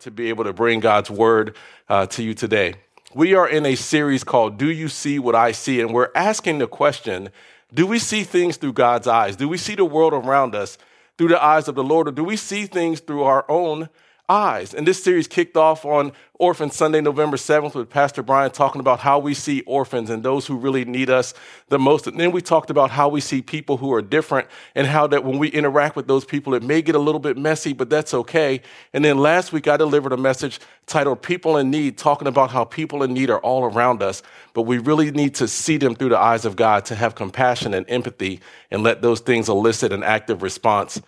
to be able to bring God's word uh, to you today. We are in a series called Do You See What I See? And we're asking the question Do we see things through God's eyes? Do we see the world around us through the eyes of the Lord? Or do we see things through our own eyes. And this series kicked off on Orphan Sunday, November 7th, with Pastor Brian talking about how we see orphans and those who really need us the most. And then we talked about how we see people who are different and how that when we interact with those people, it may get a little bit messy, but that's okay. And then last week, I delivered a message titled People in Need, talking about how people in need are all around us, but we really need to see them through the eyes of God to have compassion and empathy and let those things elicit an active response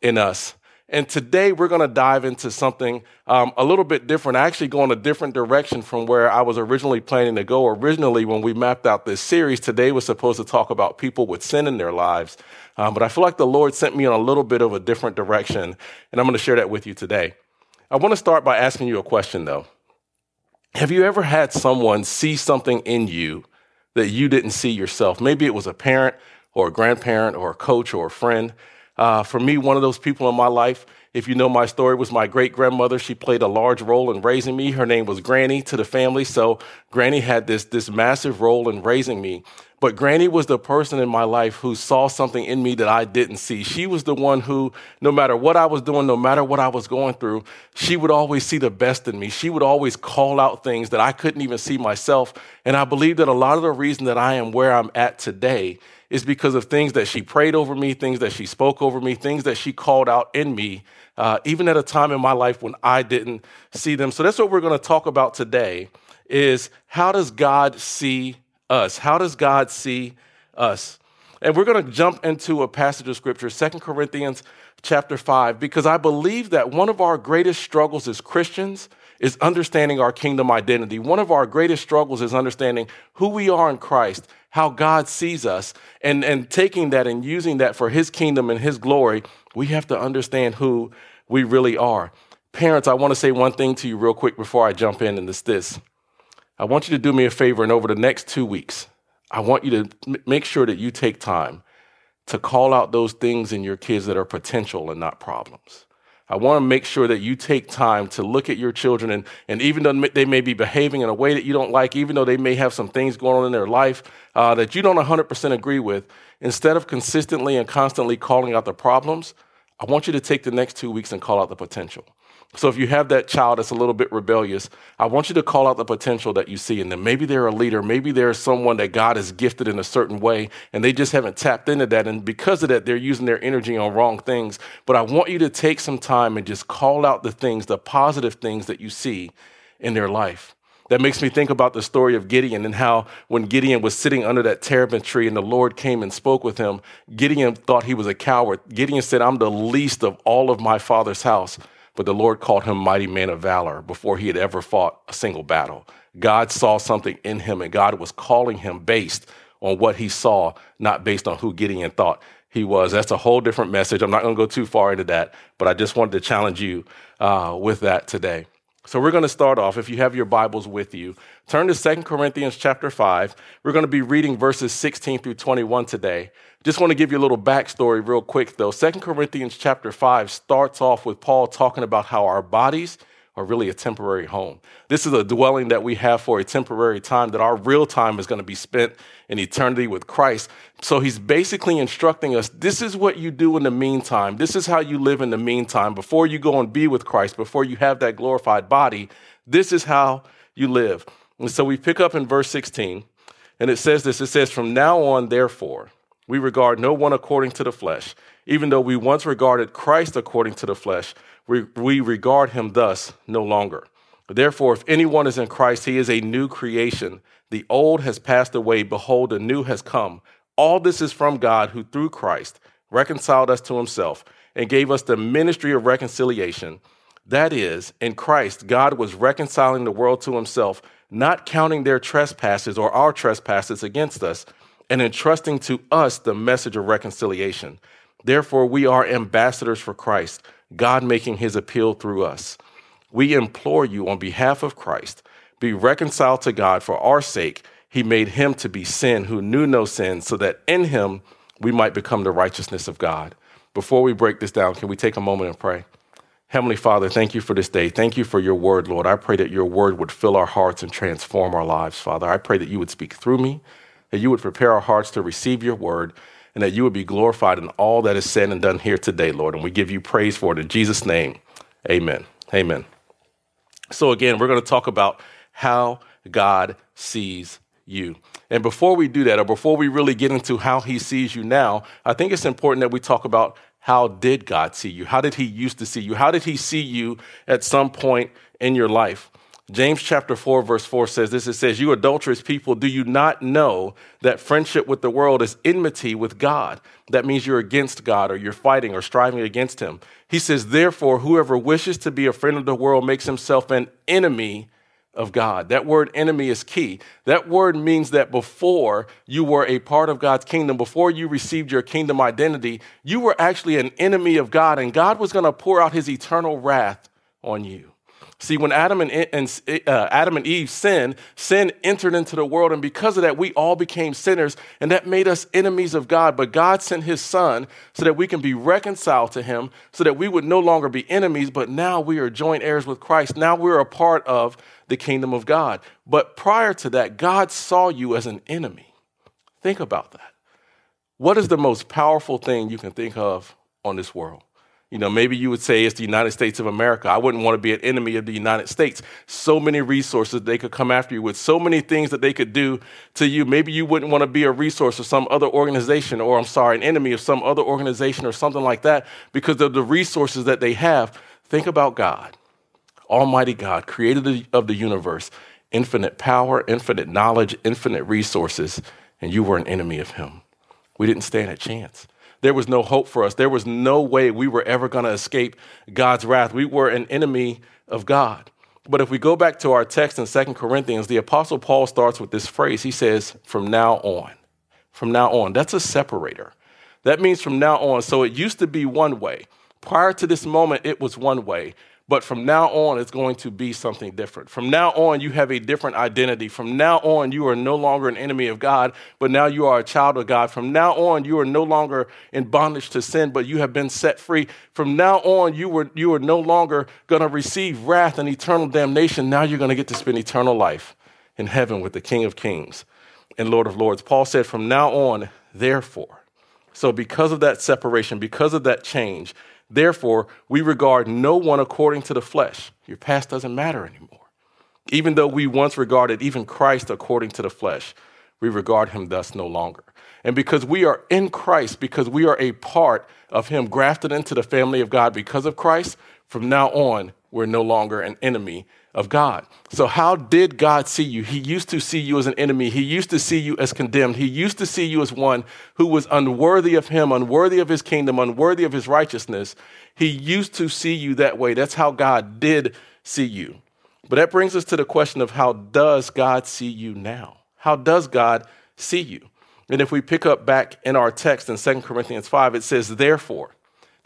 in us. And today we're going to dive into something um, a little bit different, I actually go in a different direction from where I was originally planning to go. Originally, when we mapped out this series, today was supposed to talk about people with sin in their lives. Um, but I feel like the Lord sent me in a little bit of a different direction, and I'm going to share that with you today. I want to start by asking you a question, though. Have you ever had someone see something in you that you didn't see yourself? Maybe it was a parent or a grandparent or a coach or a friend. Uh, for me, one of those people in my life, if you know my story, was my great grandmother. She played a large role in raising me. Her name was Granny to the family. So Granny had this, this massive role in raising me. But Granny was the person in my life who saw something in me that I didn't see. She was the one who, no matter what I was doing, no matter what I was going through, she would always see the best in me. She would always call out things that I couldn't even see myself. And I believe that a lot of the reason that I am where I'm at today is because of things that she prayed over me, things that she spoke over me, things that she called out in me, uh, even at a time in my life when I didn't see them. So that's what we're going to talk about today is how does God see us? How does God see us? And we're going to jump into a passage of scripture, Second Corinthians chapter 5, because I believe that one of our greatest struggles as Christians is understanding our kingdom identity. One of our greatest struggles is understanding who we are in Christ how God sees us and, and taking that and using that for his kingdom and his glory, we have to understand who we really are. Parents, I want to say one thing to you real quick before I jump in, and it's this. I want you to do me a favor, and over the next two weeks, I want you to m- make sure that you take time to call out those things in your kids that are potential and not problems. I want to make sure that you take time to look at your children, and, and even though they may be behaving in a way that you don't like, even though they may have some things going on in their life uh, that you don't 100% agree with, instead of consistently and constantly calling out the problems, I want you to take the next two weeks and call out the potential. So if you have that child that's a little bit rebellious, I want you to call out the potential that you see in them. Maybe they're a leader. Maybe they're someone that God has gifted in a certain way and they just haven't tapped into that. And because of that, they're using their energy on wrong things. But I want you to take some time and just call out the things, the positive things that you see in their life. That makes me think about the story of Gideon and how when Gideon was sitting under that terebinth tree and the Lord came and spoke with him, Gideon thought he was a coward. Gideon said, I'm the least of all of my father's house. But the Lord called him mighty man of valor before he had ever fought a single battle. God saw something in him, and God was calling him based on what he saw, not based on who Gideon thought he was. That's a whole different message. I'm not going to go too far into that, but I just wanted to challenge you uh, with that today. So we're going to start off. If you have your Bibles with you, turn to Second Corinthians chapter 5. We're going to be reading verses 16 through 21 today. Just want to give you a little backstory real quick though. Second Corinthians chapter 5 starts off with Paul talking about how our bodies are really a temporary home. This is a dwelling that we have for a temporary time, that our real time is going to be spent in eternity with Christ. So he's basically instructing us this is what you do in the meantime. This is how you live in the meantime. Before you go and be with Christ, before you have that glorified body, this is how you live. And so we pick up in verse 16, and it says this it says, From now on, therefore, we regard no one according to the flesh. Even though we once regarded Christ according to the flesh, we, regard him thus no longer. Therefore, if anyone is in Christ, he is a new creation. The old has passed away. Behold, the new has come. All this is from God, who through Christ reconciled us to himself and gave us the ministry of reconciliation. That is, in Christ, God was reconciling the world to himself, not counting their trespasses or our trespasses against us and entrusting to us the message of reconciliation. Therefore, we are ambassadors for Christ, God making his appeal through us. We implore you on behalf of Christ, be reconciled to God for our sake. He made him to be sin who knew no sin, so that in him we might become the righteousness of God. Before we break this down, can we take a moment and pray? Heavenly Father, thank you for this day. Thank you for your word, Lord. I pray that your word would fill our hearts and transform our lives, Father. I pray that you would speak through me, that you would prepare our hearts to receive your word, and that you would be glorified in all that is said and done here today, Lord. And we give you praise for it in Jesus' name. Amen. Amen. So, again, we're going to talk about how God sees you. And before we do that, or before we really get into how he sees you now, I think it's important that we talk about how did God see you? How did he used to see you? How did he see you at some point in your life? James chapter 4, verse 4 says this it says, You adulterous people, do you not know that friendship with the world is enmity with God? That means you're against God or you're fighting or striving against Him. He says, Therefore, whoever wishes to be a friend of the world makes himself an enemy of God. That word enemy is key. That word means that before you were a part of God's kingdom, before you received your kingdom identity, you were actually an enemy of God, and God was going to pour out his eternal wrath on you. See, when Adam and, and uh, Adam and Eve sinned, sin entered into the world, and because of that, we all became sinners, and that made us enemies of God. But God sent His Son so that we can be reconciled to Him, so that we would no longer be enemies, but now we are joint heirs with Christ. Now we're a part of the kingdom of God. But prior to that, God saw you as an enemy. Think about that. What is the most powerful thing you can think of on this world? You know, maybe you would say it's the United States of America. I wouldn't want to be an enemy of the United States. So many resources they could come after you with, so many things that they could do to you. Maybe you wouldn't want to be a resource of some other organization, or I'm sorry, an enemy of some other organization or something like that because of the resources that they have. Think about God, Almighty God, creator of the universe, infinite power, infinite knowledge, infinite resources, and you were an enemy of Him. We didn't stand a chance. There was no hope for us. There was no way we were ever going to escape God's wrath. We were an enemy of God. But if we go back to our text in Second Corinthians, the Apostle Paul starts with this phrase. He says, from now on. From now on. That's a separator. That means from now on. So it used to be one way. Prior to this moment, it was one way. But from now on, it's going to be something different. From now on, you have a different identity. From now on, you are no longer an enemy of God, but now you are a child of God. From now on, you are no longer in bondage to sin, but you have been set free. From now on, you, were, you are no longer going to receive wrath and eternal damnation. Now you're going to get to spend eternal life in heaven with the King of Kings and Lord of Lords. Paul said, From now on, therefore. So, because of that separation, because of that change, Therefore, we regard no one according to the flesh. Your past doesn't matter anymore. Even though we once regarded even Christ according to the flesh, we regard him thus no longer. And because we are in Christ, because we are a part of him grafted into the family of God because of Christ, from now on, we're no longer an enemy of God. So, how did God see you? He used to see you as an enemy. He used to see you as condemned. He used to see you as one who was unworthy of Him, unworthy of His kingdom, unworthy of His righteousness. He used to see you that way. That's how God did see you. But that brings us to the question of how does God see you now? How does God see you? And if we pick up back in our text in 2 Corinthians 5, it says, Therefore,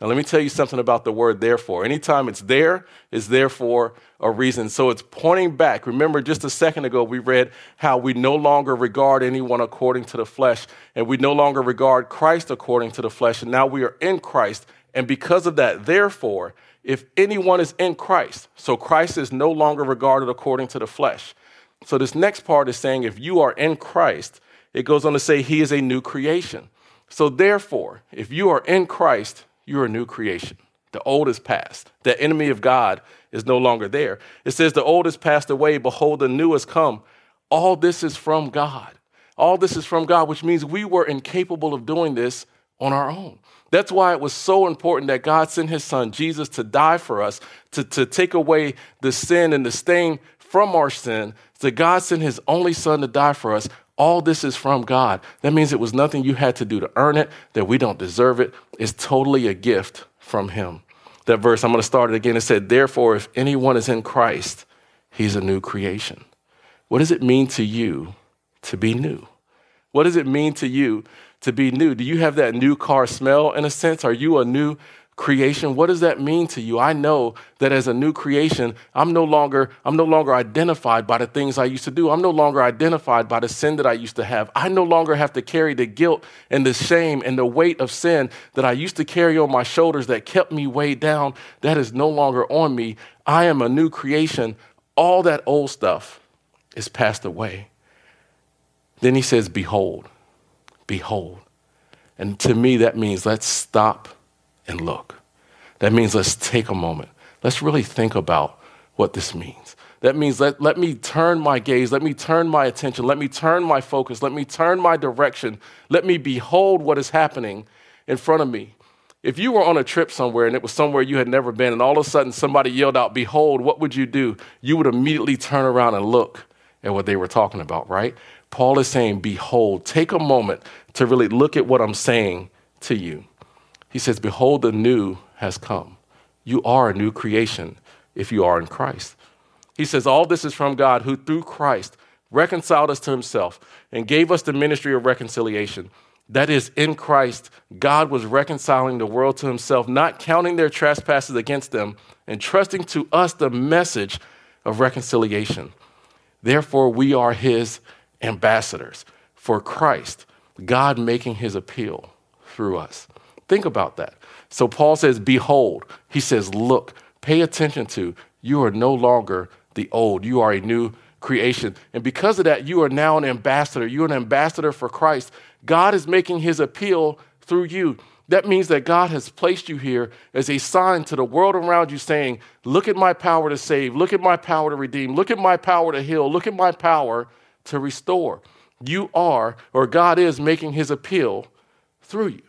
now, let me tell you something about the word therefore. Anytime it's there, it's there for a reason. So it's pointing back. Remember, just a second ago, we read how we no longer regard anyone according to the flesh, and we no longer regard Christ according to the flesh. And now we are in Christ. And because of that, therefore, if anyone is in Christ, so Christ is no longer regarded according to the flesh. So this next part is saying if you are in Christ, it goes on to say he is a new creation. So therefore, if you are in Christ, you're a new creation. The old is past. The enemy of God is no longer there. It says, The old has passed away. Behold, the new has come. All this is from God. All this is from God, which means we were incapable of doing this on our own. That's why it was so important that God sent his son, Jesus, to die for us, to, to take away the sin and the stain from our sin. that God sent his only son to die for us all this is from God. That means it was nothing you had to do to earn it, that we don't deserve it. It's totally a gift from Him. That verse, I'm going to start it again. It said, Therefore, if anyone is in Christ, he's a new creation. What does it mean to you to be new? What does it mean to you to be new? Do you have that new car smell in a sense? Are you a new creation what does that mean to you? I know that as a new creation i'm no longer i'm no longer identified by the things i used to do. I'm no longer identified by the sin that i used to have. I no longer have to carry the guilt and the shame and the weight of sin that i used to carry on my shoulders that kept me weighed down. That is no longer on me. I am a new creation. All that old stuff is passed away. Then he says behold behold. And to me that means let's stop and look. That means let's take a moment. Let's really think about what this means. That means let, let me turn my gaze, let me turn my attention, let me turn my focus, let me turn my direction, let me behold what is happening in front of me. If you were on a trip somewhere and it was somewhere you had never been, and all of a sudden somebody yelled out, Behold, what would you do? You would immediately turn around and look at what they were talking about, right? Paul is saying, Behold, take a moment to really look at what I'm saying to you. He says, Behold, the new has come. You are a new creation if you are in Christ. He says, All this is from God who, through Christ, reconciled us to himself and gave us the ministry of reconciliation. That is, in Christ, God was reconciling the world to himself, not counting their trespasses against them, and trusting to us the message of reconciliation. Therefore, we are his ambassadors for Christ, God making his appeal through us. Think about that. So Paul says, Behold, he says, Look, pay attention to, you are no longer the old, you are a new creation. And because of that, you are now an ambassador. You're an ambassador for Christ. God is making his appeal through you. That means that God has placed you here as a sign to the world around you saying, Look at my power to save, look at my power to redeem, look at my power to heal, look at my power to restore. You are, or God is making his appeal through you.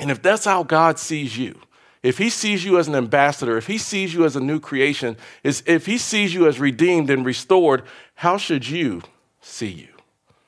And if that's how God sees you, if he sees you as an ambassador, if he sees you as a new creation, is if he sees you as redeemed and restored, how should you see you?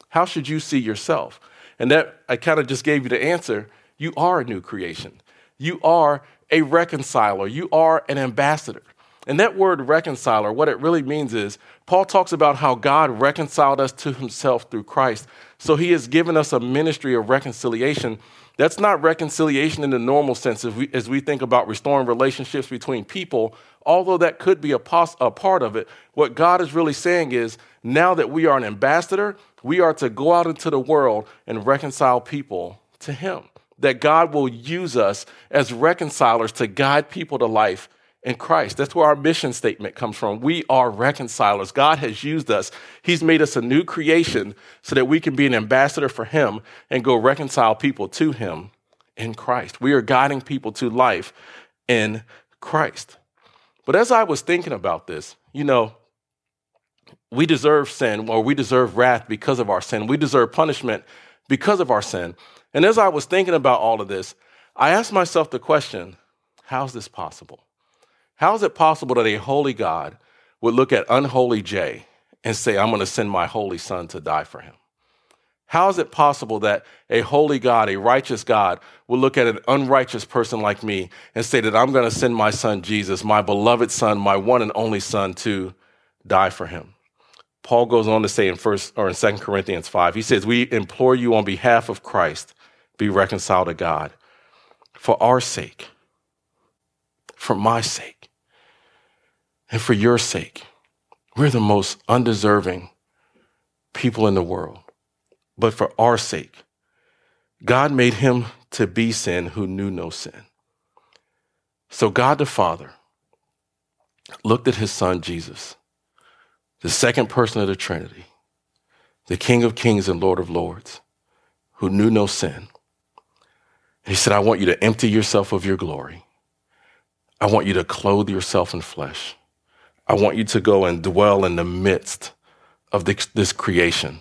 How should you see yourself? And that I kind of just gave you the answer. You are a new creation. You are a reconciler. You are an ambassador. And that word reconciler, what it really means is Paul talks about how God reconciled us to himself through Christ. So he has given us a ministry of reconciliation that's not reconciliation in the normal sense we, as we think about restoring relationships between people, although that could be a, pos- a part of it. What God is really saying is now that we are an ambassador, we are to go out into the world and reconcile people to Him. That God will use us as reconcilers to guide people to life in Christ. That's where our mission statement comes from. We are reconcilers. God has used us. He's made us a new creation so that we can be an ambassador for Him and go reconcile people to Him in Christ. We are guiding people to life in Christ. But as I was thinking about this, you know, we deserve sin or we deserve wrath because of our sin. We deserve punishment because of our sin. And as I was thinking about all of this, I asked myself the question how's this possible? How is it possible that a holy God would look at unholy Jay and say, I'm going to send my holy son to die for him? How is it possible that a holy God, a righteous God, would look at an unrighteous person like me and say that I'm going to send my son Jesus, my beloved son, my one and only son, to die for him? Paul goes on to say in first or in 2 Corinthians 5, he says, We implore you on behalf of Christ, be reconciled to God for our sake, for my sake and for your sake. We're the most undeserving people in the world. But for our sake, God made him to be sin who knew no sin. So God the Father looked at his son Jesus, the second person of the Trinity, the King of kings and Lord of lords, who knew no sin. He said, I want you to empty yourself of your glory. I want you to clothe yourself in flesh. I want you to go and dwell in the midst of this, creation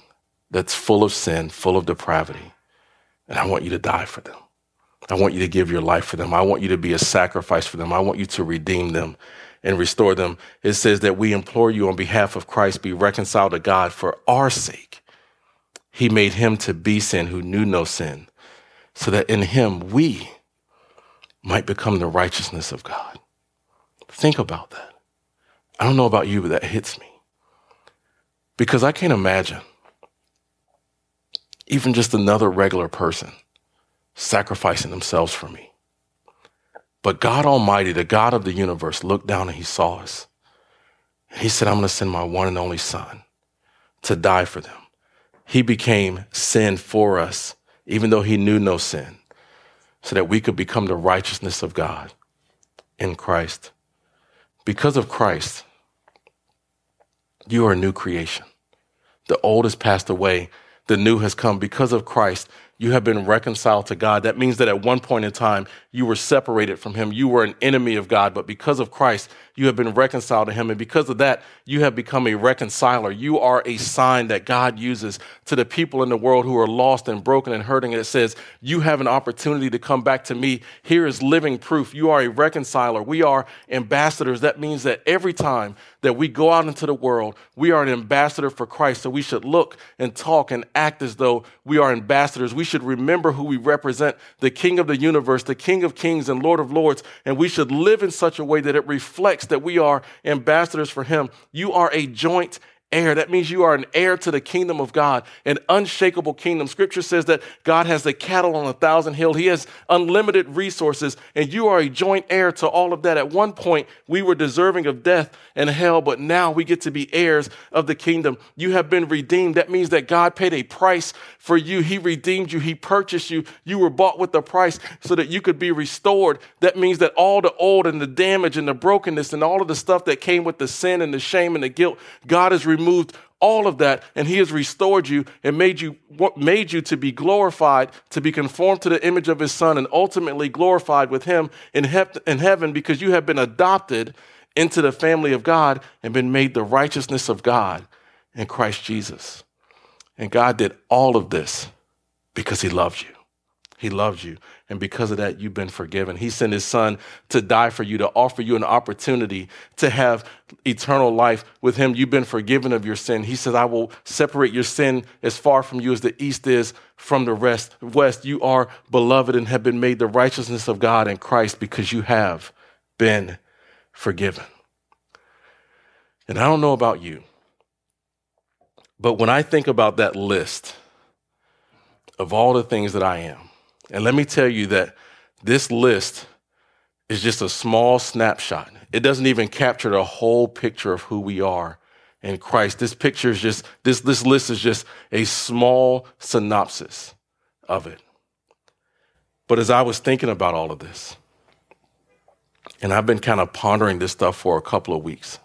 that's full of sin, full of depravity. And I want you to die for them. I want you to give your life for them. I want you to be a sacrifice for them. I want you to redeem them and restore them. It says that we implore you on behalf of Christ, be reconciled to God for our sake. He made him to be sin who knew no sin, so that in him we might become the righteousness of God. Think about that. I don't know about you, but that hits me. Because I can't imagine even just another regular person sacrificing themselves for me. But God Almighty, the God of the universe, looked down and he saw us. He said, I'm going to send my one and only son to die for them. He became sin for us, even though he knew no sin, so that we could become the righteousness of God in Christ. Because of Christ, you are a new creation. The old has passed away, the new has come. Because of Christ, you have been reconciled to God. That means that at one point in time, you were separated from Him. You were an enemy of God, but because of Christ, you have been reconciled to Him. And because of that, you have become a reconciler. You are a sign that God uses to the people in the world who are lost and broken and hurting. And it says, You have an opportunity to come back to me. Here is living proof. You are a reconciler. We are ambassadors. That means that every time that we go out into the world, we are an ambassador for Christ. So we should look and talk and act as though we are ambassadors. We should remember who we represent the King of the universe, the King of kings and Lord of lords. And we should live in such a way that it reflects that we are ambassadors for him. You are a joint heir. That means you are an heir to the kingdom of God, an unshakable kingdom. Scripture says that God has the cattle on a thousand hills. He has unlimited resources, and you are a joint heir to all of that. At one point, we were deserving of death and hell, but now we get to be heirs of the kingdom. You have been redeemed. That means that God paid a price for you. He redeemed you. He purchased you. You were bought with a price so that you could be restored. That means that all the old and the damage and the brokenness and all of the stuff that came with the sin and the shame and the guilt, God has removed removed all of that and he has restored you and made you made you to be glorified to be conformed to the image of his son and ultimately glorified with him in, in heaven because you have been adopted into the family of God and been made the righteousness of God in Christ Jesus. And God did all of this because he loved you. He loves you. And because of that, you've been forgiven. He sent his son to die for you, to offer you an opportunity to have eternal life with him. You've been forgiven of your sin. He says, I will separate your sin as far from you as the east is from the rest, west. You are beloved and have been made the righteousness of God in Christ because you have been forgiven. And I don't know about you, but when I think about that list of all the things that I am, and let me tell you that this list is just a small snapshot. It doesn't even capture the whole picture of who we are in Christ. This picture is just, this, this list is just a small synopsis of it. But as I was thinking about all of this, and I've been kind of pondering this stuff for a couple of weeks,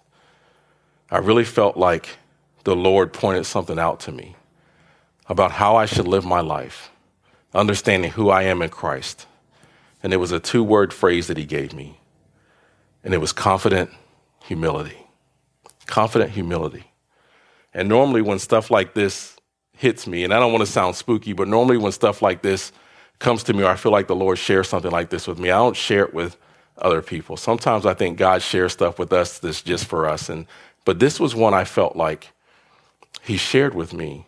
I really felt like the Lord pointed something out to me about how I should live my life understanding who I am in Christ. And it was a two word phrase that he gave me, and it was confident humility. Confident humility. And normally, when stuff like this hits me, and I don't want to sound spooky, but normally when stuff like this comes to me, or I feel like the Lord shares something like this with me, I don't share it with other people. Sometimes I think God shares stuff with us that's just for us. And but this was one I felt like He shared with me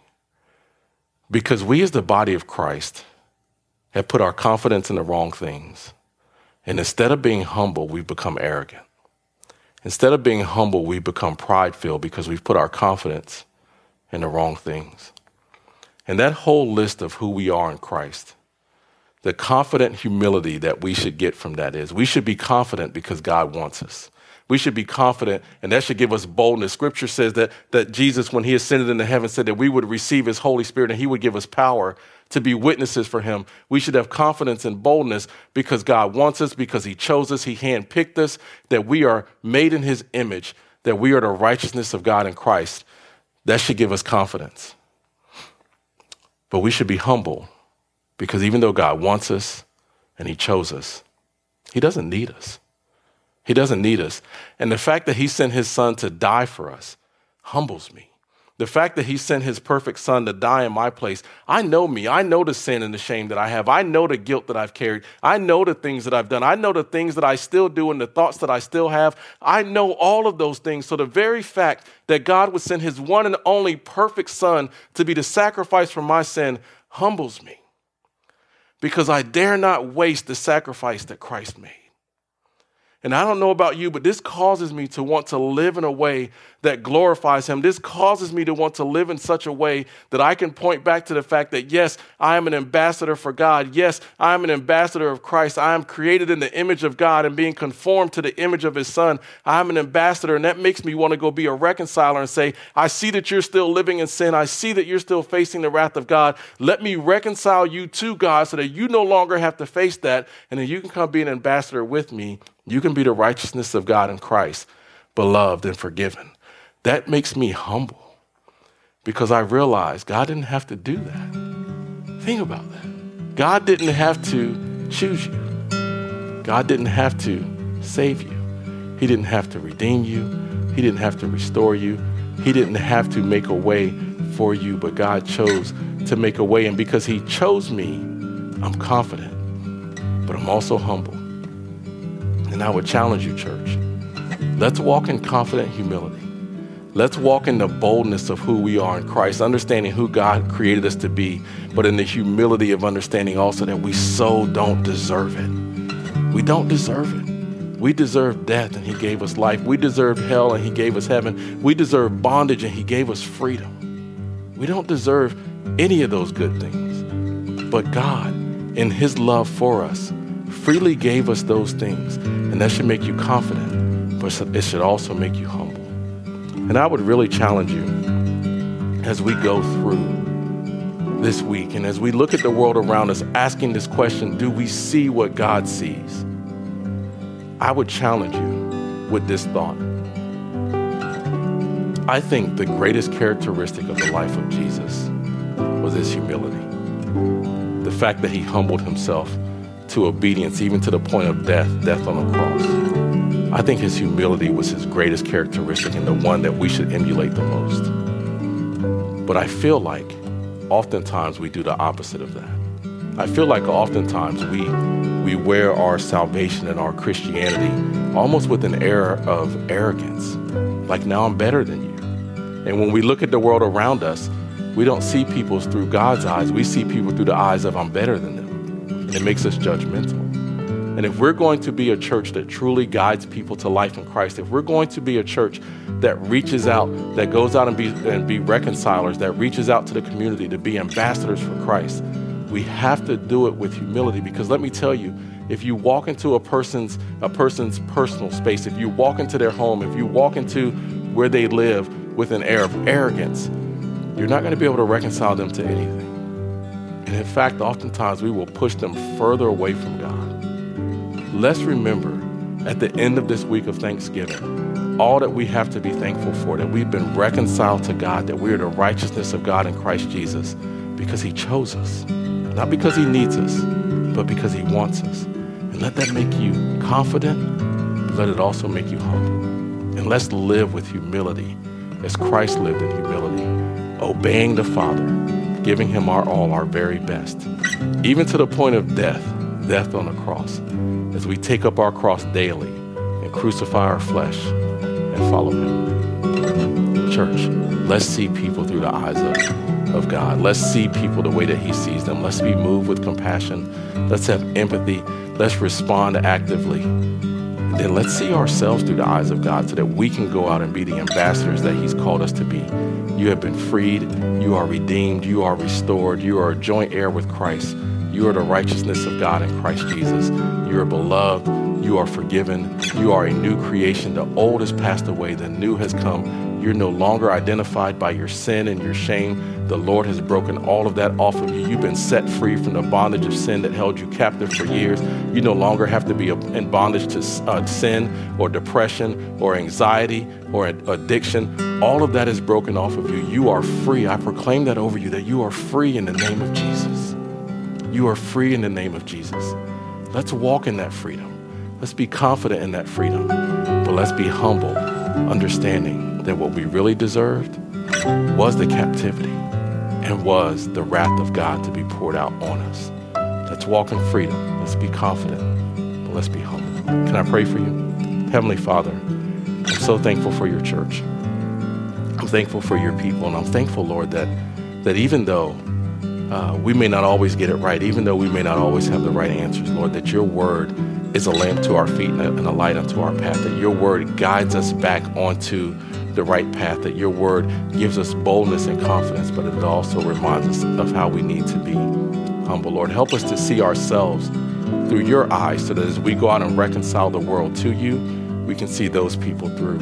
because we, as the body of Christ, have put our confidence in the wrong things. And instead of being humble, we've become arrogant. Instead of being humble, we've become pride filled because we've put our confidence in the wrong things. And that whole list of who we are in Christ, the confident humility that we should get from that is we should be confident because God wants us we should be confident, and that should give us boldness. Scripture says that, that Jesus, when he ascended into heaven, said that we would receive his Holy Spirit and he would give us power to be witnesses for him. We should have confidence and boldness because God wants us, because he chose us, he handpicked us, that we are made in his image, that we are the righteousness of God in Christ. That should give us confidence. But we should be humble because even though God wants us and he chose us, he doesn't need us. He doesn't need us. And the fact that he sent his son to die for us humbles me. The fact that he sent his perfect son to die in my place, I know me. I know the sin and the shame that I have. I know the guilt that I've carried. I know the things that I've done. I know the things that I still do and the thoughts that I still have. I know all of those things. So the very fact that God would send his one and only perfect son to be the sacrifice for my sin humbles me because I dare not waste the sacrifice that Christ made. And I don't know about you, but this causes me to want to live in a way that glorifies Him. This causes me to want to live in such a way that I can point back to the fact that, yes, I am an ambassador for God. Yes, I am an ambassador of Christ. I am created in the image of God and being conformed to the image of His Son. I am an ambassador, and that makes me want to go be a reconciler and say, I see that you're still living in sin. I see that you're still facing the wrath of God. Let me reconcile you to God so that you no longer have to face that, and then you can come be an ambassador with me you can be the righteousness of God in Christ, beloved and forgiven. That makes me humble because I realize God didn't have to do that. Think about that. God didn't have to choose you, God didn't have to save you, He didn't have to redeem you, He didn't have to restore you, He didn't have to make a way for you, but God chose to make a way. And because He chose me, I'm confident, but I'm also humble. And I would challenge you, church. Let's walk in confident humility. Let's walk in the boldness of who we are in Christ, understanding who God created us to be, but in the humility of understanding also that we so don't deserve it. We don't deserve it. We deserve death and He gave us life. We deserve hell and He gave us heaven. We deserve bondage and He gave us freedom. We don't deserve any of those good things. But God, in His love for us, freely gave us those things. And that should make you confident, but it should also make you humble. And I would really challenge you as we go through this week and as we look at the world around us, asking this question do we see what God sees? I would challenge you with this thought. I think the greatest characteristic of the life of Jesus was his humility. The fact that he humbled himself to obedience, even to the point of death, death on the cross. I think his humility was his greatest characteristic and the one that we should emulate the most. But I feel like oftentimes we do the opposite of that. I feel like oftentimes we we wear our salvation and our Christianity almost with an air of arrogance. Like now I'm better than you. And when we look at the world around us, we don't see people through God's eyes. We see people through the eyes of I'm better than them it makes us judgmental. And if we're going to be a church that truly guides people to life in Christ, if we're going to be a church that reaches out, that goes out and be, and be reconcilers, that reaches out to the community to be ambassadors for Christ, we have to do it with humility because let me tell you, if you walk into a person's a person's personal space, if you walk into their home, if you walk into where they live with an air of arrogance, you're not going to be able to reconcile them to anything. And in fact, oftentimes we will push them further away from God. Let's remember at the end of this week of Thanksgiving, all that we have to be thankful for, that we've been reconciled to God, that we are the righteousness of God in Christ Jesus because He chose us. Not because He needs us, but because He wants us. And let that make you confident, but let it also make you humble. And let's live with humility as Christ lived in humility, obeying the Father giving him our all, our very best, even to the point of death, death on the cross, as we take up our cross daily and crucify our flesh and follow him. Church, let's see people through the eyes of, of God. Let's see people the way that he sees them. Let's be moved with compassion. Let's have empathy. Let's respond actively. Then let's see ourselves through the eyes of God so that we can go out and be the ambassadors that he's called us to be. You have been freed. You are redeemed. You are restored. You are a joint heir with Christ. You are the righteousness of God in Christ Jesus. You are beloved. You are forgiven. You are a new creation. The old has passed away. The new has come. You're no longer identified by your sin and your shame. The Lord has broken all of that off of you. You've been set free from the bondage of sin that held you captive for years. You no longer have to be in bondage to uh, sin or depression or anxiety or addiction. All of that is broken off of you. You are free. I proclaim that over you that you are free in the name of Jesus. You are free in the name of Jesus. Let's walk in that freedom. Let's be confident in that freedom. But let's be humble, understanding that what we really deserved was the captivity and was the wrath of God to be poured out on us. Let's walk in freedom. Let's be confident. But let's be humble. Can I pray for you? Heavenly Father, I'm so thankful for your church. I'm thankful for your people, and I'm thankful, Lord, that, that even though uh, we may not always get it right, even though we may not always have the right answers, Lord, that your word is a lamp to our feet and a, and a light unto our path, that your word guides us back onto the right path, that your word gives us boldness and confidence, but it also reminds us of how we need to be humble. Lord, help us to see ourselves through your eyes so that as we go out and reconcile the world to you, we can see those people through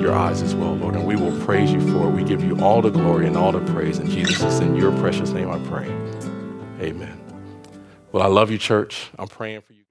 your eyes as well, Lord. We will praise you for it. We give you all the glory and all the praise. And Jesus, it's in your precious name I pray. Amen. Well, I love you, church. I'm praying for you.